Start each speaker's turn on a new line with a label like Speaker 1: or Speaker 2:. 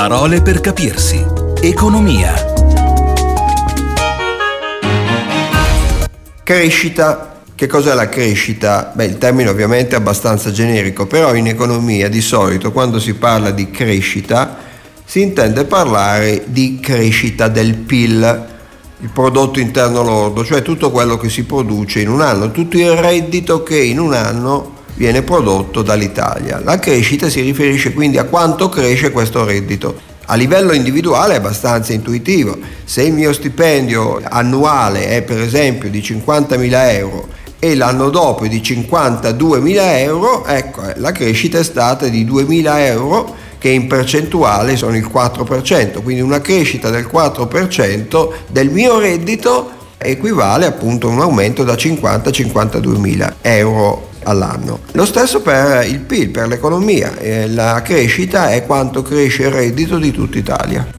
Speaker 1: Parole per capirsi. Economia.
Speaker 2: Crescita. Che cos'è la crescita? Beh, il termine ovviamente è abbastanza generico, però in economia di solito quando si parla di crescita si intende parlare di crescita del PIL, il prodotto interno lordo, cioè tutto quello che si produce in un anno, tutto il reddito che in un anno viene prodotto dall'Italia. La crescita si riferisce quindi a quanto cresce questo reddito. A livello individuale è abbastanza intuitivo. Se il mio stipendio annuale è per esempio di 50.000 euro e l'anno dopo di 52.000 euro, ecco, la crescita è stata di 2.000 euro che in percentuale sono il 4%, quindi una crescita del 4% del mio reddito equivale appunto a un aumento da 50 a 52.000 euro all'anno. Lo stesso per il PIL, per l'economia, la crescita è quanto cresce il reddito di tutta Italia.